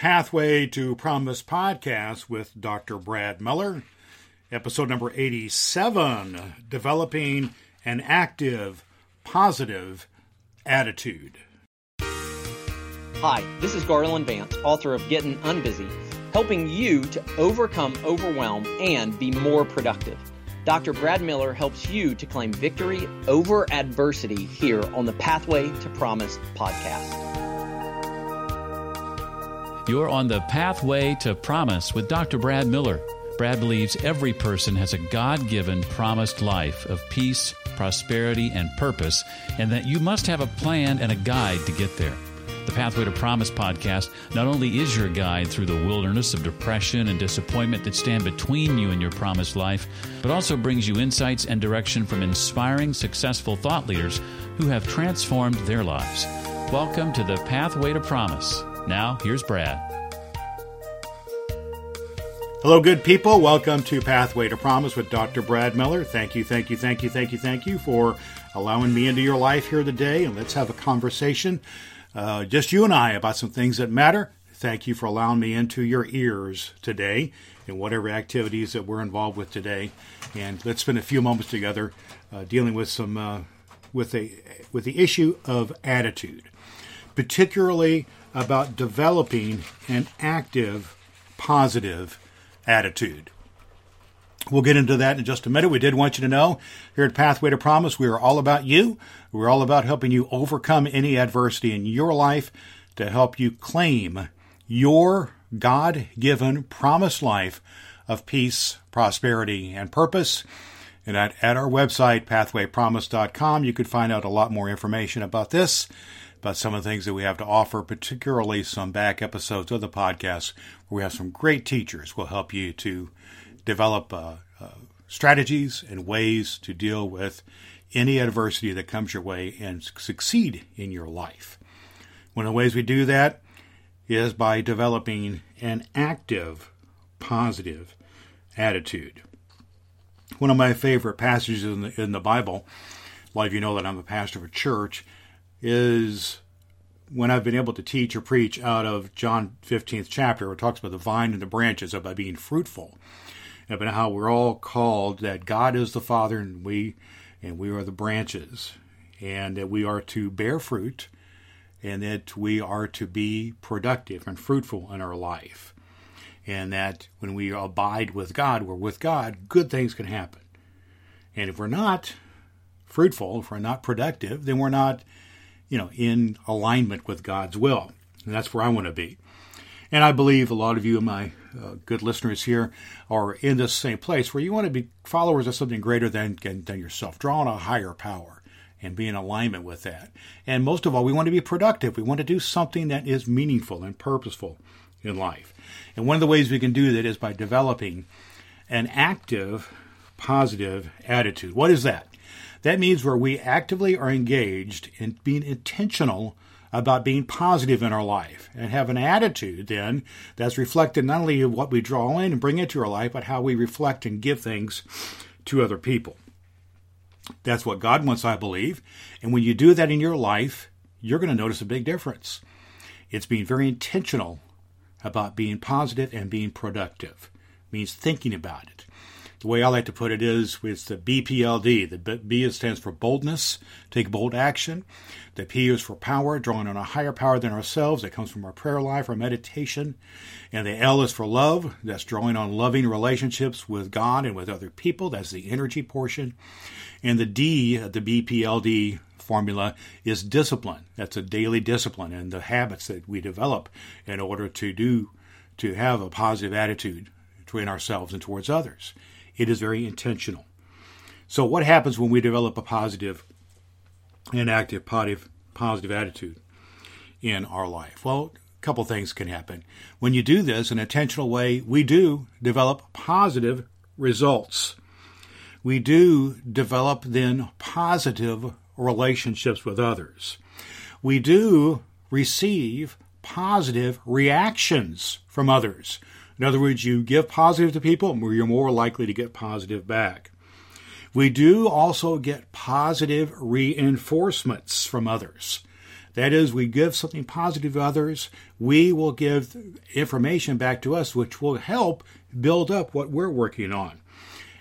Pathway to Promise podcast with Dr. Brad Miller, episode number 87 Developing an Active, Positive Attitude. Hi, this is Garland Vance, author of Getting Unbusy, helping you to overcome overwhelm and be more productive. Dr. Brad Miller helps you to claim victory over adversity here on the Pathway to Promise podcast. You're on the Pathway to Promise with Dr. Brad Miller. Brad believes every person has a God given promised life of peace, prosperity, and purpose, and that you must have a plan and a guide to get there. The Pathway to Promise podcast not only is your guide through the wilderness of depression and disappointment that stand between you and your promised life, but also brings you insights and direction from inspiring, successful thought leaders who have transformed their lives. Welcome to the Pathway to Promise. Now, here's Brad. Hello, good people. Welcome to Pathway to Promise with Dr. Brad Miller. Thank you, thank you, thank you, thank you, thank you for allowing me into your life here today. And let's have a conversation, uh, just you and I, about some things that matter. Thank you for allowing me into your ears today in whatever activities that we're involved with today. And let's spend a few moments together uh, dealing with some uh, with a with the issue of attitude, particularly about developing an active, positive attitude. We'll get into that in just a minute. We did want you to know here at Pathway to Promise, we are all about you. We're all about helping you overcome any adversity in your life to help you claim your God given promised life of peace, prosperity, and purpose. And at, at our website, pathwaypromise.com, you could find out a lot more information about this, about some of the things that we have to offer, particularly some back episodes of the podcast where we have some great teachers will help you to develop uh, uh, strategies and ways to deal with any adversity that comes your way and succeed in your life. One of the ways we do that is by developing an active, positive attitude. One of my favorite passages in the, in the Bible, a lot of you know that I'm a pastor of a church, is when I've been able to teach or preach out of John 15th chapter, where it talks about the vine and the branches, about being fruitful, about how we're all called that God is the Father and we and we are the branches, and that we are to bear fruit, and that we are to be productive and fruitful in our life, and that when we abide with God, we're with God, good things can happen, and if we're not fruitful, if we're not productive, then we're not you know, in alignment with God's will. And that's where I want to be. And I believe a lot of you, my uh, good listeners here, are in this same place where you want to be followers of something greater than, than yourself, draw on a higher power and be in alignment with that. And most of all, we want to be productive. We want to do something that is meaningful and purposeful in life. And one of the ways we can do that is by developing an active, positive attitude. What is that? That means where we actively are engaged in being intentional about being positive in our life and have an attitude then that's reflected not only of what we draw in and bring into our life, but how we reflect and give things to other people. That's what God wants, I believe. And when you do that in your life, you're going to notice a big difference. It's being very intentional about being positive and being productive. It means thinking about it. The way I like to put it is it's the BPLD. The B stands for boldness, take bold action. The P is for power, drawing on a higher power than ourselves. That comes from our prayer life, our meditation. And the L is for love. That's drawing on loving relationships with God and with other people. That's the energy portion. And the D, the BPLD formula, is discipline. That's a daily discipline and the habits that we develop in order to do, to have a positive attitude between ourselves and towards others. It is very intentional. So, what happens when we develop a positive and active, positive, positive attitude in our life? Well, a couple things can happen. When you do this in an intentional way, we do develop positive results. We do develop then positive relationships with others. We do receive positive reactions from others. In other words, you give positive to people, you're more likely to get positive back. We do also get positive reinforcements from others. That is, we give something positive to others, we will give information back to us, which will help build up what we're working on.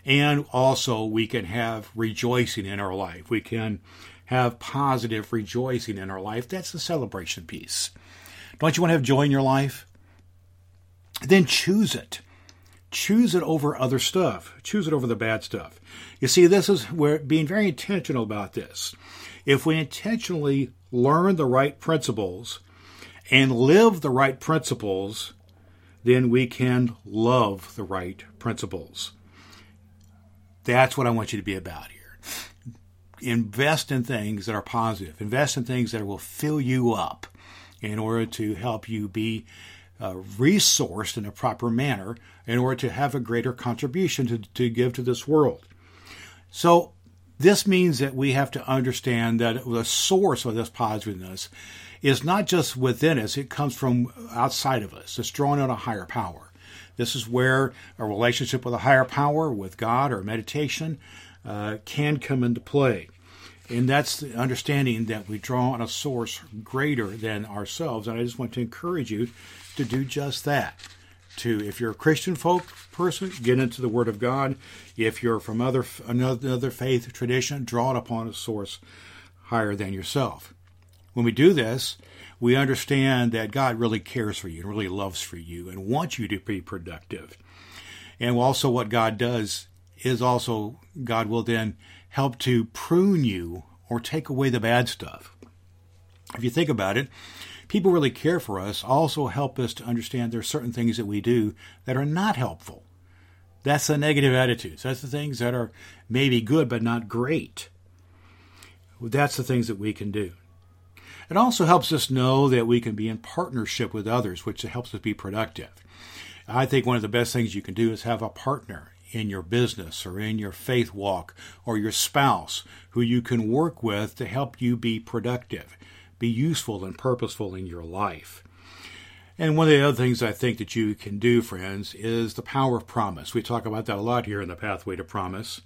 And also, we can have rejoicing in our life. We can have positive rejoicing in our life. That's the celebration piece. Don't you want to have joy in your life? Then choose it. Choose it over other stuff. Choose it over the bad stuff. You see, this is where being very intentional about this. If we intentionally learn the right principles and live the right principles, then we can love the right principles. That's what I want you to be about here. Invest in things that are positive. Invest in things that will fill you up in order to help you be uh, resourced in a proper manner in order to have a greater contribution to, to give to this world. So, this means that we have to understand that the source of this positiveness is not just within us, it comes from outside of us. It's drawn on a higher power. This is where a relationship with a higher power, with God or meditation, uh, can come into play. And that's the understanding that we draw on a source greater than ourselves. And I just want to encourage you to do just that. To, if you're a Christian folk person, get into the Word of God. If you're from other another faith tradition, draw it upon a source higher than yourself. When we do this, we understand that God really cares for you and really loves for you and wants you to be productive. And also, what God does is also God will then help to prune you or take away the bad stuff. If you think about it, people really care for us also help us to understand there are certain things that we do that are not helpful. That's the negative attitudes. That's the things that are maybe good but not great. That's the things that we can do. It also helps us know that we can be in partnership with others, which helps us be productive. I think one of the best things you can do is have a partner in your business or in your faith walk or your spouse who you can work with to help you be productive be useful and purposeful in your life. And one of the other things I think that you can do, friends, is the power of promise. We talk about that a lot here in the Pathway to Promise.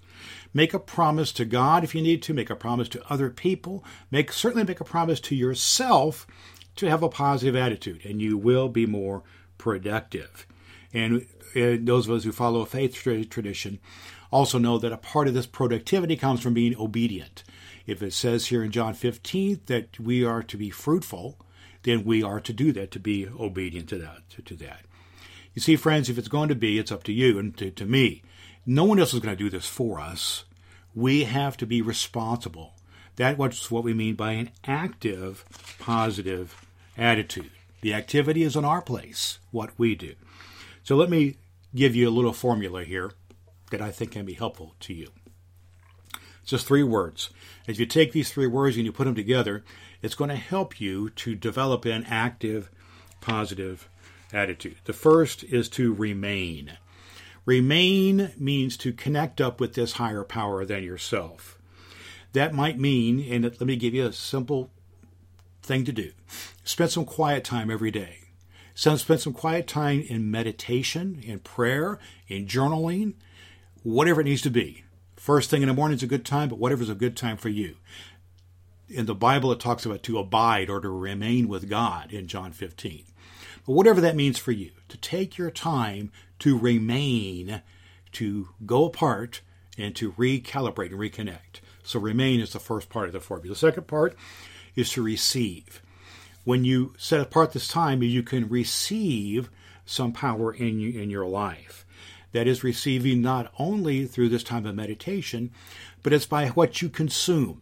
Make a promise to God if you need to, make a promise to other people, make certainly make a promise to yourself to have a positive attitude, and you will be more productive. And uh, those of us who follow a faith tradition also know that a part of this productivity comes from being obedient. If it says here in John 15 that we are to be fruitful, then we are to do that, to be obedient to that. To, to that. You see, friends, if it's going to be, it's up to you and to, to me. No one else is going to do this for us. We have to be responsible. That's what we mean by an active, positive attitude. The activity is in our place, what we do. So let me give you a little formula here that I think can be helpful to you. It's just three words. If you take these three words and you put them together, it's going to help you to develop an active, positive attitude. The first is to remain. Remain means to connect up with this higher power than yourself. That might mean, and let me give you a simple thing to do spend some quiet time every day. Spend some quiet time in meditation, in prayer, in journaling, whatever it needs to be. First thing in the morning is a good time, but whatever's a good time for you. In the Bible, it talks about to abide or to remain with God in John 15. But whatever that means for you, to take your time to remain, to go apart, and to recalibrate and reconnect. So, remain is the first part of the formula. The second part is to receive. When you set apart this time, you can receive some power in, in your life that is receiving not only through this time of meditation, but it's by what you consume.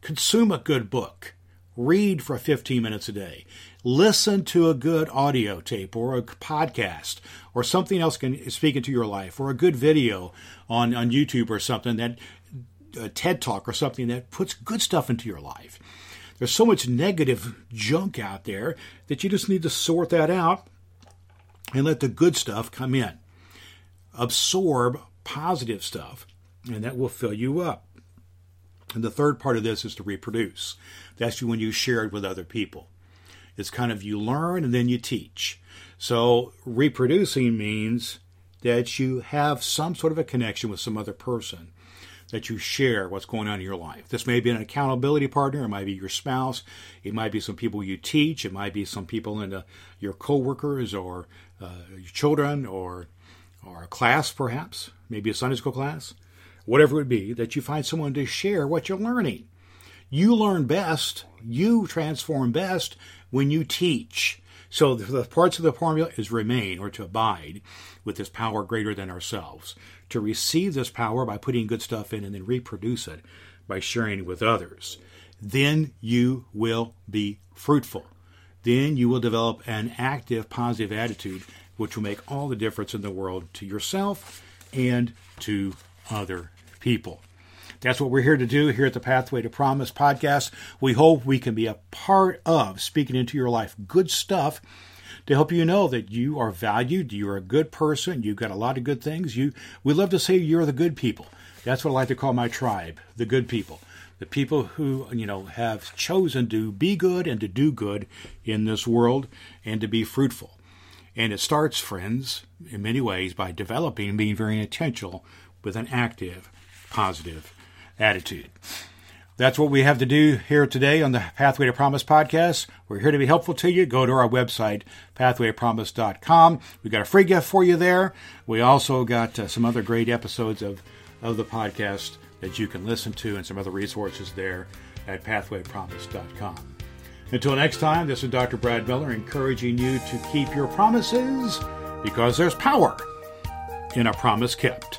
Consume a good book. Read for 15 minutes a day. Listen to a good audio tape or a podcast or something else can speak into your life or a good video on, on YouTube or something that a TED Talk or something that puts good stuff into your life. There's so much negative junk out there that you just need to sort that out and let the good stuff come in absorb positive stuff, and that will fill you up. And the third part of this is to reproduce. That's when you share it with other people. It's kind of you learn and then you teach. So reproducing means that you have some sort of a connection with some other person. That you share what's going on in your life. This may be an accountability partner, it might be your spouse, it might be some people you teach, it might be some people in the, your coworkers or uh, your children or or a class perhaps, maybe a Sunday school class, whatever it would be, that you find someone to share what you're learning. You learn best, you transform best when you teach. So the parts of the formula is remain or to abide with this power greater than ourselves to receive this power by putting good stuff in and then reproduce it by sharing with others. Then you will be fruitful. Then you will develop an active, positive attitude, which will make all the difference in the world to yourself and to other people. That's what we're here to do here at the Pathway to Promise podcast. We hope we can be a part of speaking into your life good stuff to help you know that you are valued, you're a good person, you've got a lot of good things. You we love to say you're the good people. That's what I like to call my tribe, the good people. The people who, you know, have chosen to be good and to do good in this world and to be fruitful. And it starts, friends, in many ways by developing and being very intentional with an active, positive attitude. That's what we have to do here today on the Pathway to Promise podcast. We're here to be helpful to you. Go to our website, pathwaytopromise.com. We've got a free gift for you there. We also got uh, some other great episodes of, of the podcast that you can listen to and some other resources there at pathwaytopromise.com. Until next time, this is Dr. Brad Miller encouraging you to keep your promises because there's power in a promise kept.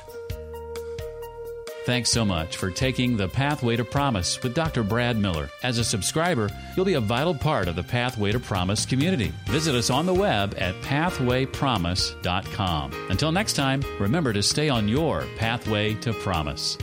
Thanks so much for taking the Pathway to Promise with Dr. Brad Miller. As a subscriber, you'll be a vital part of the Pathway to Promise community. Visit us on the web at pathwaypromise.com. Until next time, remember to stay on your pathway to promise.